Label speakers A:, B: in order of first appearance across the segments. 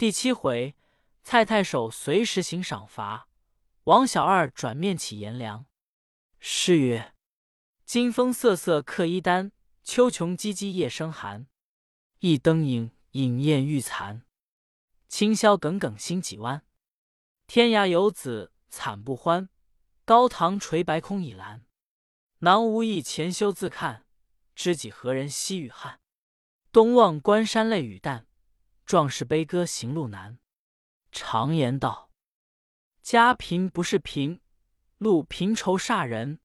A: 第七回，蔡太守随时行赏罚，王小二转面起颜良。诗曰：“金风瑟瑟客衣单，秋琼唧唧夜生寒。一灯影，影艳欲残。清宵耿耿心几弯。天涯游子惨不欢，高堂垂白空倚栏。囊无意前修自看，知己何人惜与汉？东望关山泪雨淡，壮士悲歌行路难。常言道，家贫不是贫，路贫愁煞人。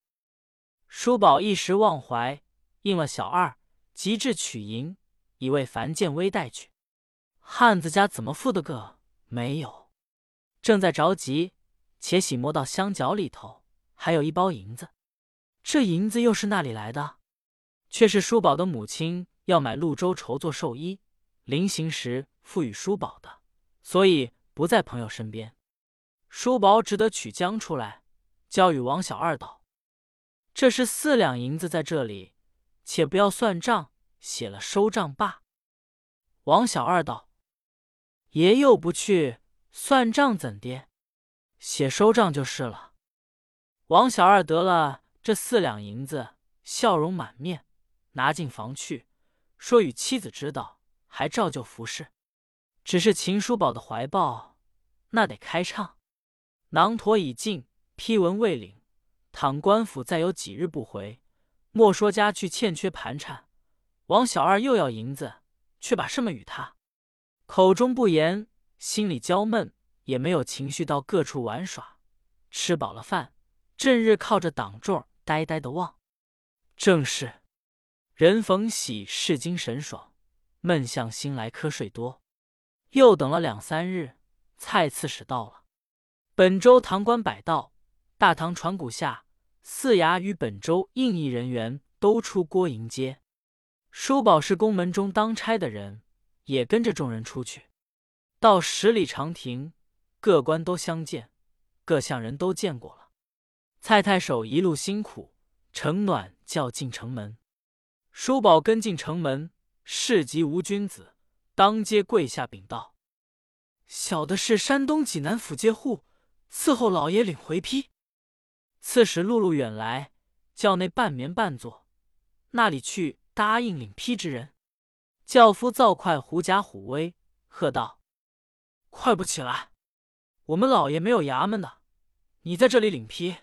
A: 叔宝一时忘怀，应了小二，急至取银，以为樊建威带去。汉子家怎么付的个没有？正在着急，且喜摸到香角里头还有一包银子。这银子又是那里来的？却是叔宝的母亲要买潞州绸做寿衣，临行时赋予叔宝的，所以不在朋友身边。叔宝只得取将出来，交与王小二道：“这是四两银子在这里，且不要算账，写了收账罢。”王小二道。爷又不去算账，怎的？写收账就是了。王小二得了这四两银子，笑容满面，拿进房去，说与妻子知道，还照旧服侍。只是秦叔宝的怀抱，那得开唱。囊驼已尽，批文未领，倘官府再有几日不回，莫说家去欠缺盘缠。王小二又要银子，却把什么与他？口中不言，心里焦闷，也没有情绪到各处玩耍。吃饱了饭，正日靠着挡座，呆呆的望。正是人逢喜事精神爽，闷向心来瞌睡多。又等了两三日，蔡刺史到了。本州堂官百道，大堂传鼓下，四衙与本州应役人员都出郭迎接。叔宝是宫门中当差的人。也跟着众人出去，到十里长亭，各官都相见，各相人都见过了。蔡太守一路辛苦，城暖叫进城门。叔宝跟进城门，市集无君子，当街跪下禀道：“小的是山东济南府介户，伺候老爷领回批。”刺史路路远来，叫内半眠半坐，那里去答应领批之人？轿夫造快，狐假虎威，喝道：“快不起来！我们老爷没有衙门的，你在这里领批。”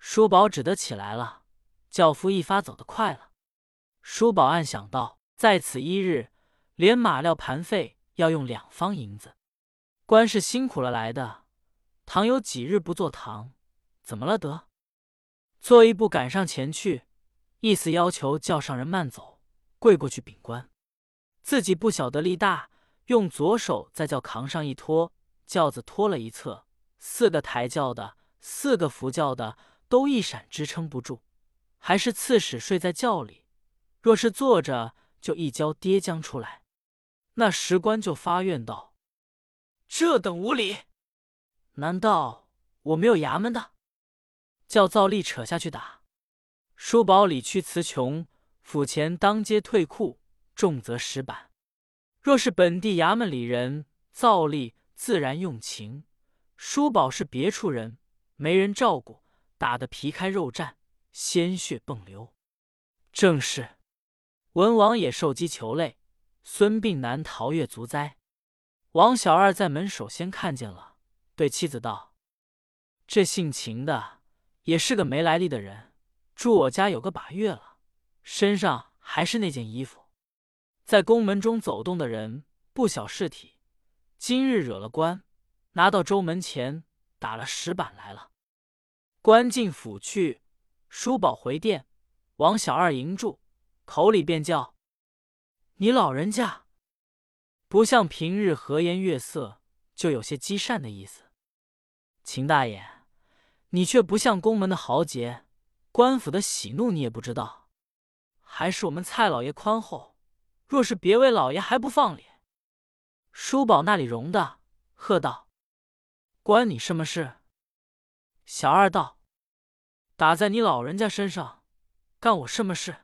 A: 叔宝只得起来了。轿夫一发走得快了。叔宝暗想到：在此一日，连马料盘费要用两方银子，官是辛苦了来的，倘有几日不坐堂，怎么了得？做一步赶上前去，意思要求叫上人慢走，跪过去禀官。自己不晓得力大，用左手在轿扛上一拖，轿子拖了一侧，四个抬轿的，四个扶轿的都一闪支撑不住，还是刺史睡在轿里，若是坐着，就一跤跌将出来。那石官就发怨道：“这等无礼！难道我没有衙门的？”叫造吏扯下去打。叔宝理屈词穷，府前当街退库。重则石板。若是本地衙门里人，造吏自然用情。叔宝是别处人，没人照顾，打得皮开肉绽，鲜血迸流。正是文王也受饥求累，孙膑难逃越族灾。王小二在门首先看见了，对妻子道：“这姓秦的也是个没来历的人，住我家有个把月了，身上还是那件衣服。”在宫门中走动的人不小事体，今日惹了官，拿到州门前打了石板来了。关进府去，叔宝回殿，王小二迎住，口里便叫：“你老人家不像平日和颜悦色，就有些积善的意思。秦大爷，你却不像宫门的豪杰，官府的喜怒你也不知道，还是我们蔡老爷宽厚。”若是别位老爷还不放脸，叔宝那里容的？喝道：“关你什么事？”小二道：“打在你老人家身上，干我什么事？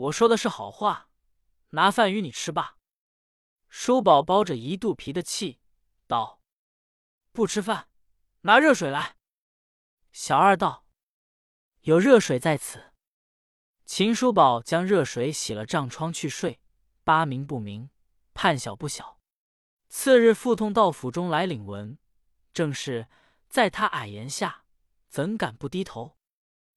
A: 我说的是好话，拿饭与你吃吧。”叔宝包着一肚皮的气，道：“不吃饭，拿热水来。”小二道：“有热水在此。”秦叔宝将热水洗了帐窗去睡，八明不明，判小不小。次日腹痛到府中来领文，正是在他矮檐下，怎敢不低头？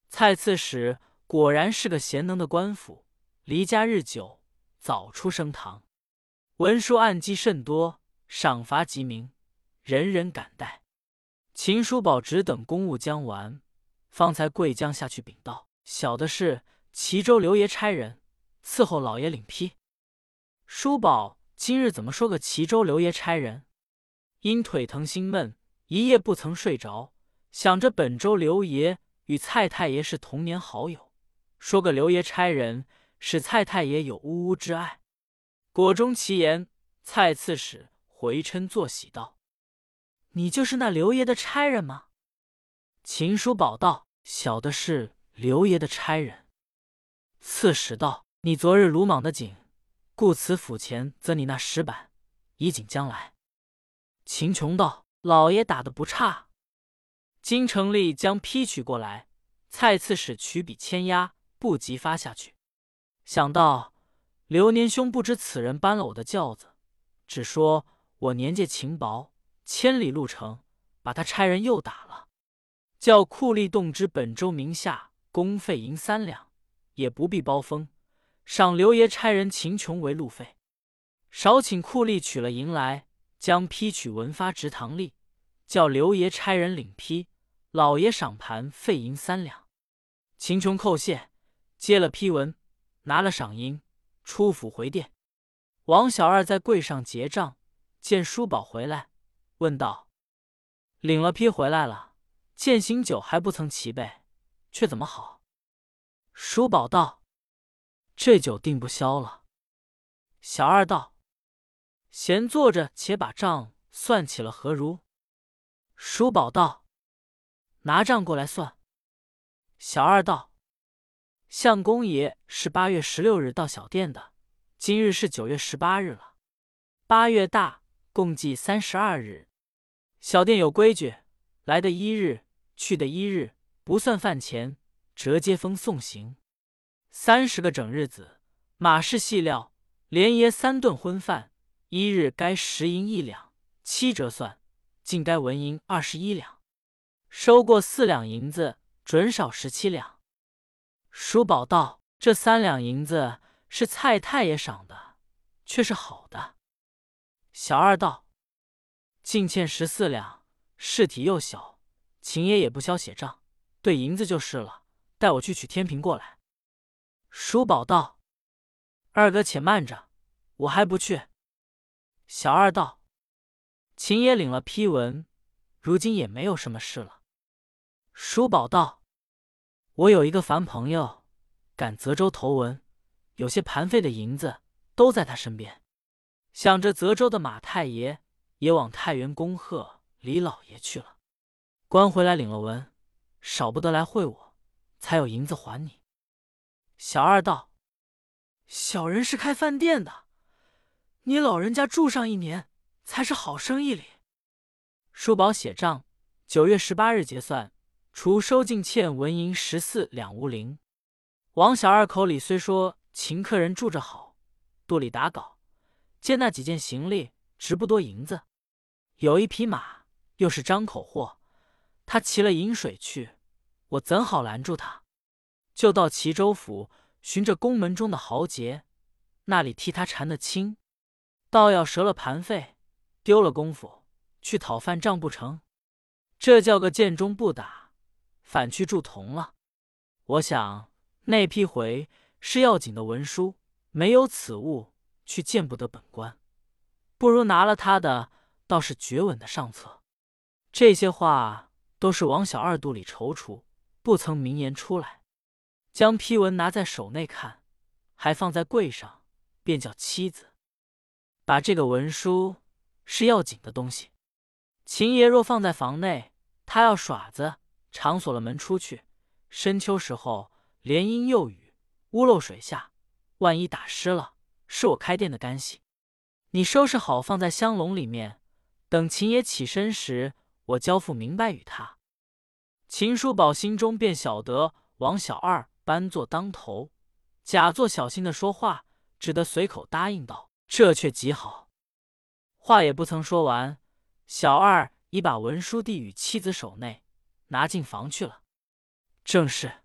A: 蔡刺史果然是个贤能的官府，离家日久，早出升堂。文书案积甚多，赏罚极明，人人敢戴。秦叔宝只等公务将完，方才跪将下去禀道：“小的是。”齐州刘爷差人伺候老爷领批。叔宝今日怎么说个齐州刘爷差人？因腿疼心闷，一夜不曾睡着，想着本州刘爷与蔡太爷是童年好友，说个刘爷差人，使蔡太爷有呜呜之爱。果中其言，蔡刺史回嗔作喜道：“你就是那刘爷的差人吗？”秦叔宝道：“小的是刘爷的差人。”刺史道：“你昨日鲁莽的紧，故此府前则你那石板，以警将来。”秦琼道：“老爷打的不差。”金成立将批取过来，蔡刺史取笔签押，不及发下去。想到刘年兄不知此人搬了我的轿子，只说我年纪轻薄，千里路程，把他差人又打了，叫库吏动之本州名下公费银三两。也不必包封，赏刘爷差人秦琼为路费，少请酷吏取了银来，将批取文发直堂吏，叫刘爷差人领批，老爷赏盘费银三两。秦琼叩谢，接了批文，拿了赏银，出府回殿。王小二在柜上结账，见叔宝回来，问道：“领了批回来了，践行酒还不曾齐备，却怎么好？”叔宝道：“这酒定不消了。”小二道：“闲坐着，且把账算起了，何如？”叔宝道：“拿账过来算。”小二道：“相公爷是八月十六日到小店的，今日是九月十八日了。八月大，共计三十二日。小店有规矩，来的一日，去的一日，不算饭钱。”折接风送行，三十个整日子，马氏细料，连爷三顿荤饭，一日该十银一两，七折算，竟该纹银二十一两，收过四两银子，准少十七两。叔宝道：“这三两银子是蔡太爷赏的，却是好的。”小二道：“净欠十四两，事体又小，秦爷也不消写账，对银子就是了。”带我去取天平过来。叔宝道：“二哥且慢着，我还不去。”小二道：“秦爷领了批文，如今也没有什么事了。”叔宝道：“我有一个凡朋友，赶泽州投文，有些盘费的银子都在他身边。想着泽州的马太爷也往太原恭贺李老爷去了，官回来领了文，少不得来会我。”才有银子还你。小二道：“小人是开饭店的，你老人家住上一年，才是好生意哩。”叔宝写账，九月十八日结算，除收进欠文银十四两无零。王小二口里虽说秦客人住着好，肚里打稿，见那几件行李值不多银子，有一匹马又是张口货，他骑了饮水去。我怎好拦住他？就到齐州府寻着宫门中的豪杰，那里替他缠得轻，倒要折了盘费，丢了功夫去讨饭账不成？这叫个剑中不打，反去铸铜了。我想那批回是要紧的文书，没有此物，去见不得本官。不如拿了他的，倒是绝稳的上策。这些话都是王小二肚里踌躇。不曾明言出来，将批文拿在手内看，还放在柜上，便叫妻子把这个文书是要紧的东西。秦爷若放在房内，他要耍子，常锁了门出去。深秋时候，连阴又雨，屋漏水下，万一打湿了，是我开店的干系。你收拾好，放在香笼里面，等秦爷起身时，我交付明白与他。”秦叔宝心中便晓得王小二搬坐当头，假作小心的说话，只得随口答应道：“这却极好。”话也不曾说完，小二已把文书递与妻子手内，拿进房去了。正是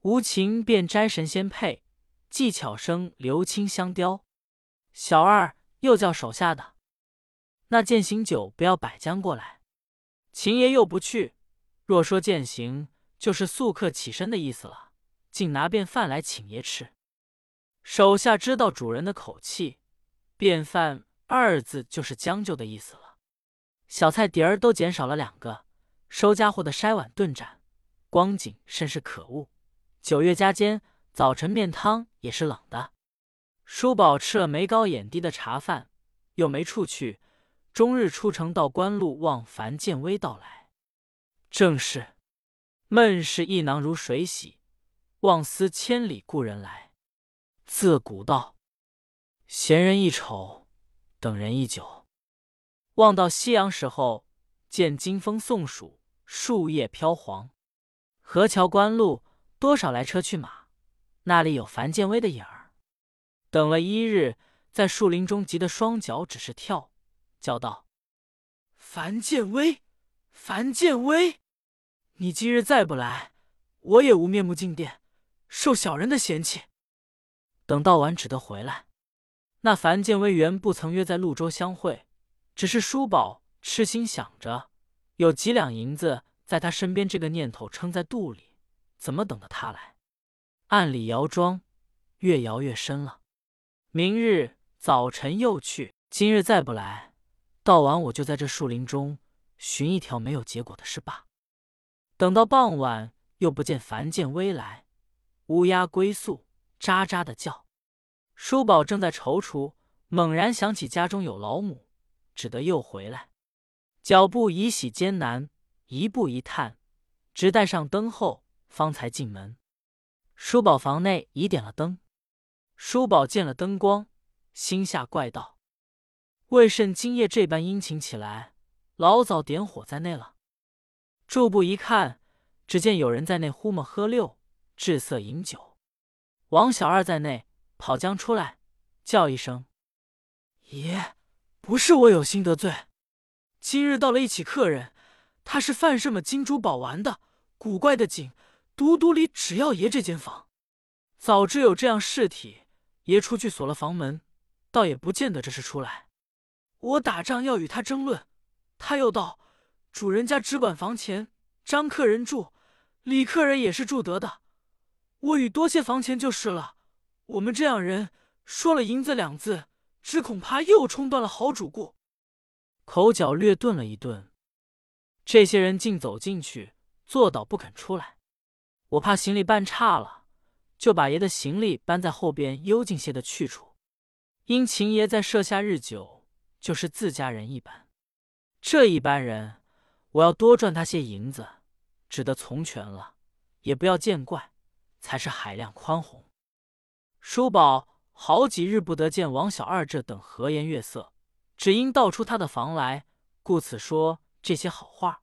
A: 无情便摘神仙配，技巧生留青香雕。小二又叫手下的那践行酒不要摆将过来。秦爷又不去。若说践行，就是宿客起身的意思了。竟拿便饭来请爷吃。手下知道主人的口气，便饭二字就是将就的意思了。小菜碟儿都减少了两个，收家伙的筛碗炖盏，光景甚是可恶。九月加间，早晨面汤也是冷的。叔宝吃了眉高眼低的茶饭，又没处去，终日出城到官路望樊建威到来。正是闷是一囊如水洗，望思千里故人来。自古道，闲人一丑，等人一久。望到夕阳时候，见金风送暑，树叶飘黄。河桥关路多少来车去马，那里有樊建威的影儿？等了一日，在树林中急得双脚只是跳，叫道：“樊建威！”樊建威，你今日再不来，我也无面目进殿，受小人的嫌弃。等到晚只得回来。那樊建威原不曾约在潞州相会，只是叔宝痴心想着有几两银子在他身边，这个念头撑在肚里，怎么等得他来？暗里摇庄，越摇越深了。明日早晨又去，今日再不来，到晚我就在这树林中。寻一条没有结果的事罢。等到傍晚，又不见樊建威来，乌鸦归宿，喳喳的叫。叔宝正在踌躇，猛然想起家中有老母，只得又回来。脚步已喜艰难，一步一探，直带上灯后，方才进门。叔宝房内已点了灯，叔宝见了灯光，心下怪道：“为甚今夜这般殷勤起来？”老早点火在内了，住步一看，只见有人在内呼么喝六，置色饮酒。王小二在内跑将出来，叫一声：“爷，不是我有心得罪，今日到了一起客人，他是贩什么金珠宝玩的，古怪的紧，独独里只要爷这间房。早知有这样事体，爷出去锁了房门，倒也不见得这是出来。我打仗要与他争论。”他又道：“主人家只管房钱，张客人住，李客人也是住得的。我与多些房钱就是了。我们这样人说了银子两字，只恐怕又冲断了好主顾。”口角略顿了一顿，这些人竟走进去，坐倒不肯出来。我怕行李办差了，就把爷的行李搬在后边幽静些的去处。因秦爷在设下日久，就是自家人一般。这一般人，我要多赚他些银子，只得从权了，也不要见怪，才是海量宽宏。叔宝好几日不得见王小二这等和颜悦色，只因道出他的房来，故此说这些好话。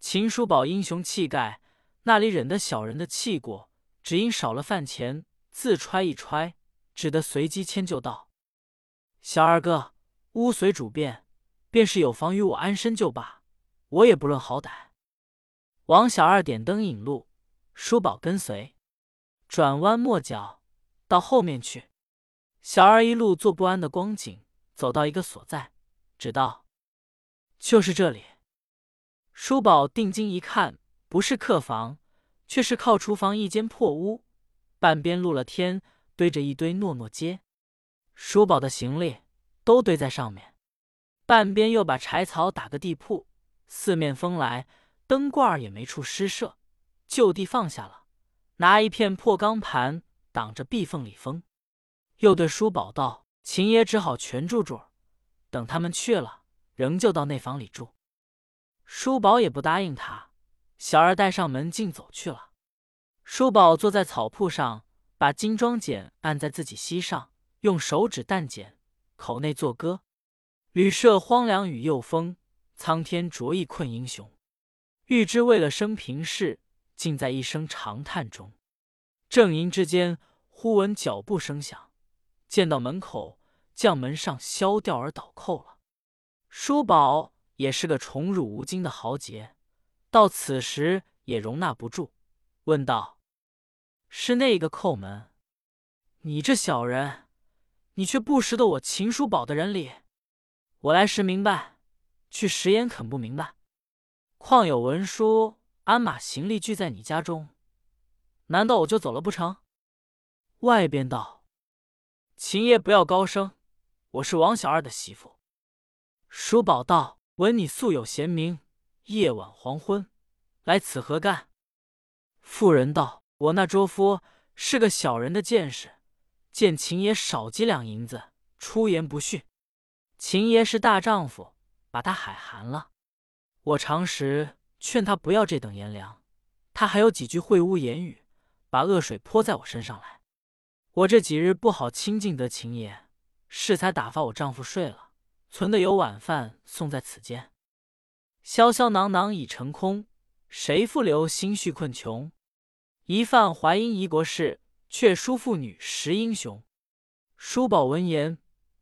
A: 秦叔宝英雄气概，那里忍得小人的气过？只因少了饭钱，自揣一揣，只得随机迁就道：“小二哥，屋随主便。”便是有房与我安身就罢，我也不论好歹。王小二点灯引路，叔宝跟随，转弯抹角到后面去。小二一路做不安的光景，走到一个所在，只道：“就是这里。”叔宝定睛一看，不是客房，却是靠厨房一间破屋，半边露了天，堆着一堆糯糯秸，叔宝的行李都堆在上面。半边又把柴草打个地铺，四面风来，灯罐也没处施设，就地放下了，拿一片破钢盘挡着壁缝里风。又对叔宝道：“秦爷只好全住住，等他们去了，仍旧到内房里住。”叔宝也不答应他，小二带上门径走去了。叔宝坐在草铺上，把金装剪按在自己膝上，用手指淡剪。口内作歌：“旅舍荒凉雨又风，苍天着意困英雄。欲知为了生平事，尽在一声长叹中。”正吟之间，忽闻脚步声响，见到门口将门上削掉而倒扣了。叔宝也是个宠辱无惊的豪杰，到此时也容纳不住，问道：“是那个叩门？你这小人，你却不识得我秦叔宝的人理。我来时明白，去时焉肯不明白？况有文书、鞍马、行李俱在你家中。”难道我就走了不成？外边道：“秦爷不要高声，我是王小二的媳妇。”叔宝道：“闻你素有贤名，夜晚黄昏来此何干？”妇人道：“我那卓夫是个小人的见识，见秦爷少几两银子，出言不逊。秦爷是大丈夫，把他海寒了。我常时劝他不要这等言凉，他还有几句秽污言语。”把恶水泼在我身上来，我这几日不好亲近得秦爷，适才打发我丈夫睡了，存的有晚饭送在此间。潇潇囊囊已成空，谁复留心绪困穷？一犯淮阴夷国事，却输妇女识英雄。叔宝闻言，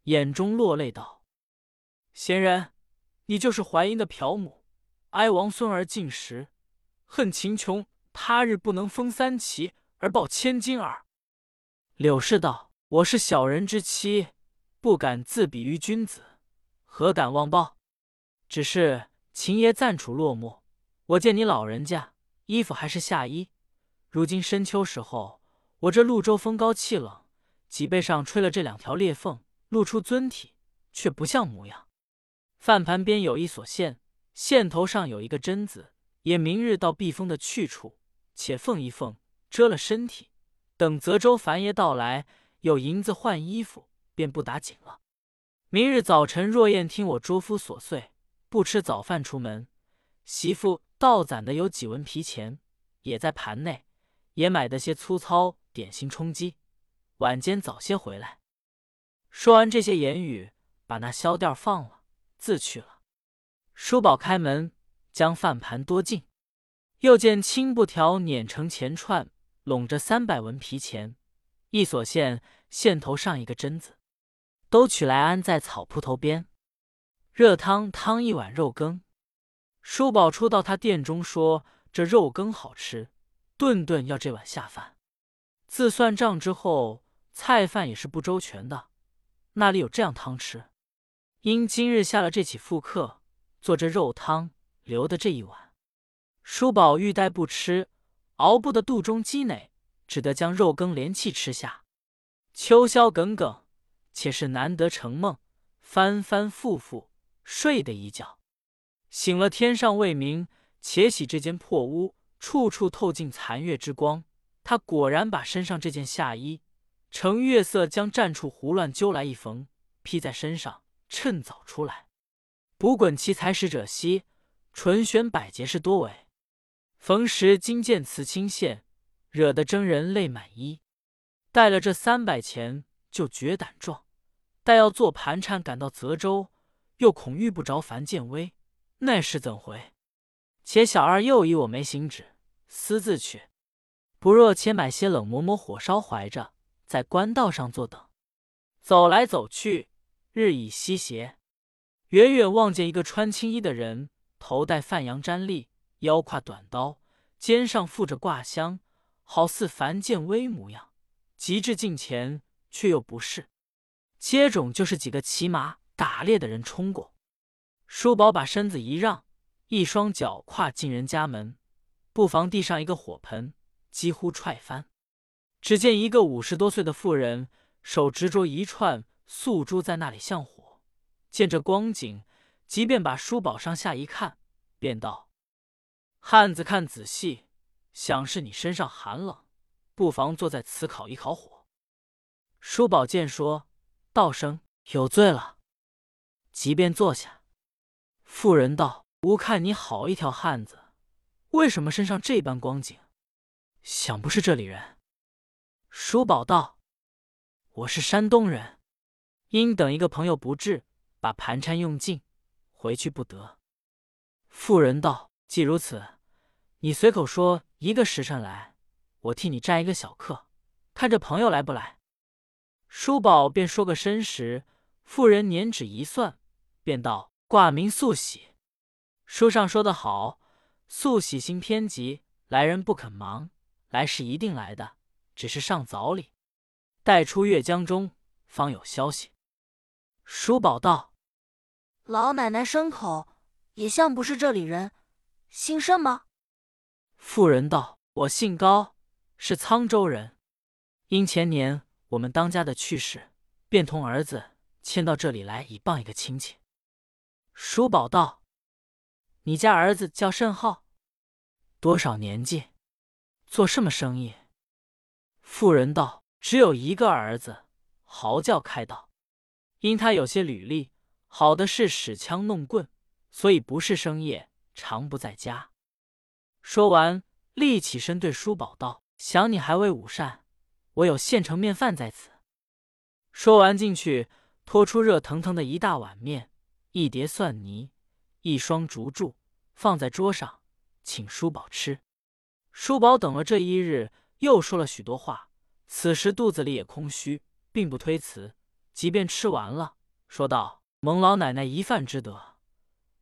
A: 眼中落泪道：“贤人，你就是淮阴的朴母，哀王孙儿进食，恨秦琼他日不能封三旗。”而报千金耳。柳氏道：“我是小人之妻，不敢自比于君子，何敢妄报？只是秦爷暂处落寞，我见你老人家衣服还是夏衣。如今深秋时候，我这潞州风高气冷，脊背上吹了这两条裂缝，露出尊体，却不像模样。饭盘边有一锁线，线头上有一个针子，也明日到避风的去处，且缝一缝。”遮了身体，等泽州樊爷到来，有银子换衣服，便不打紧了。明日早晨若燕听我捉夫琐碎，不吃早饭出门，媳妇倒攒的有几文皮钱，也在盘内，也买的些粗糙点心充饥。晚间早些回来。说完这些言语，把那销店放了，自去了。叔宝开门，将饭盘多进，又见青布条碾成钱串。拢着三百文皮钱，一锁线，线头上一个针子，都取来安在草铺头边。热汤汤一碗肉羹。叔宝初到他店中说：“这肉羹好吃，顿顿要这碗下饭。”自算账之后，菜饭也是不周全的，那里有这样汤吃？因今日下了这起复客，做这肉汤留的这一碗，叔宝欲待不吃。熬不得肚中积馁，只得将肉羹连气吃下。秋宵耿耿，且是难得成梦，翻翻复复，睡得一觉。醒了，天上未明，且喜这间破屋，处处透进残月之光。他果然把身上这件夏衣，乘月色将战处胡乱揪来一缝，披在身上，趁早出来。卜滚其才使者稀，纯选百结是多为。逢时金剑刺青线，惹得征人泪满衣。带了这三百钱，就觉胆壮。待要坐盘缠赶到泽州，又恐遇不着樊建威，那是怎回？且小二又以我没行止，私自去。不若且买些冷馍馍、火烧怀着，在官道上坐等。走来走去，日已西斜，远远望见一个穿青衣的人，头戴范阳毡笠。腰挎短刀，肩上负着挂箱，好似樊建威模样。极至近前，却又不是。接踵就是几个骑马打猎的人冲过。叔宝把身子一让，一双脚跨进人家门，不妨地上一个火盆，几乎踹翻。只见一个五十多岁的妇人，手执着一串素珠，在那里向火。见这光景，即便把叔宝上下一看，便道。汉子看仔细，想是你身上寒冷，不妨坐在此烤一烤火。叔宝见说，道声有罪了，即便坐下。妇人道：“吾看你好一条汉子，为什么身上这般光景？想不是这里人？”叔宝道：“我是山东人。”因等一个朋友不至，把盘缠用尽，回去不得。”妇人道：“既如此，你随口说一个时辰来，我替你占一个小客，看这朋友来不来。”叔宝便说个申时，妇人捻指一算，便道：“挂名素喜。书上说得好，素喜心偏急，来人不肯忙，来是一定来的，只是尚早哩。待出月江中，方有消息。”叔宝道：“
B: 老奶奶牲口也像不是这里人，姓甚吗？”
A: 妇人道：“我姓高，是沧州人。因前年我们当家的去世，便同儿子迁到这里来，以傍一个亲戚。”叔宝道：“你家儿子叫甚号？多少年纪？做什么生意？”妇人道：“只有一个儿子，嚎叫开道。”因他有些履历，好的是使枪弄棍，所以不是生业，常不在家。说完，立起身对叔宝道：“想你还未午膳，我有现成面饭在此。”说完进去，拖出热腾腾的一大碗面，一碟蒜泥，一双竹箸，放在桌上，请叔宝吃。叔宝等了这一日，又说了许多话，此时肚子里也空虚，并不推辞。即便吃完了，说道：“蒙老奶奶一饭之德，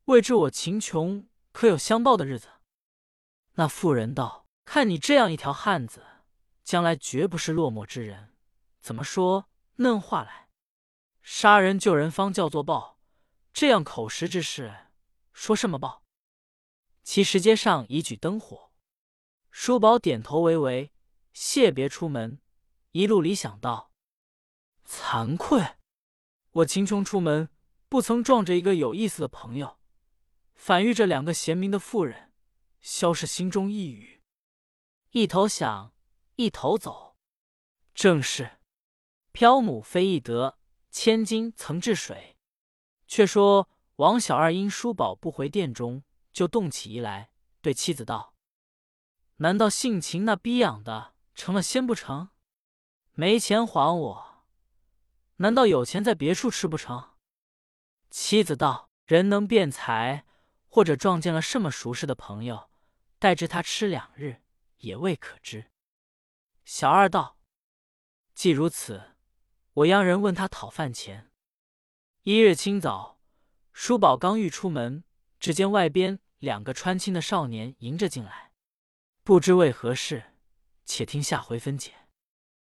A: 未知我秦琼可有相报的日子？”那妇人道：“看你这样一条汉子，将来绝不是落寞之人。怎么说嫩话来？杀人救人方叫做报，这样口实之事，说什么报？”其石阶上已举灯火，叔宝点头为为，谢别出门，一路里想到。惭愧，我秦琼出门不曾撞着一个有意思的朋友，反遇着两个贤明的妇人，萧氏心中一语。一头想，一头走，正是漂母非易得，千金曾治水。却说王小二因叔宝不回殿中，就动起疑来，对妻子道：“难道性情那逼养的成了仙不成？没钱还我。”难道有钱在别处吃不成？妻子道：“人能变财，或者撞见了什么熟识的朋友，待至他吃两日，也未可知。”小二道：“既如此，我央人问他讨饭钱。”一日清早，叔宝刚欲出门，只见外边两个穿青的少年迎着进来，不知为何事，且听下回分解。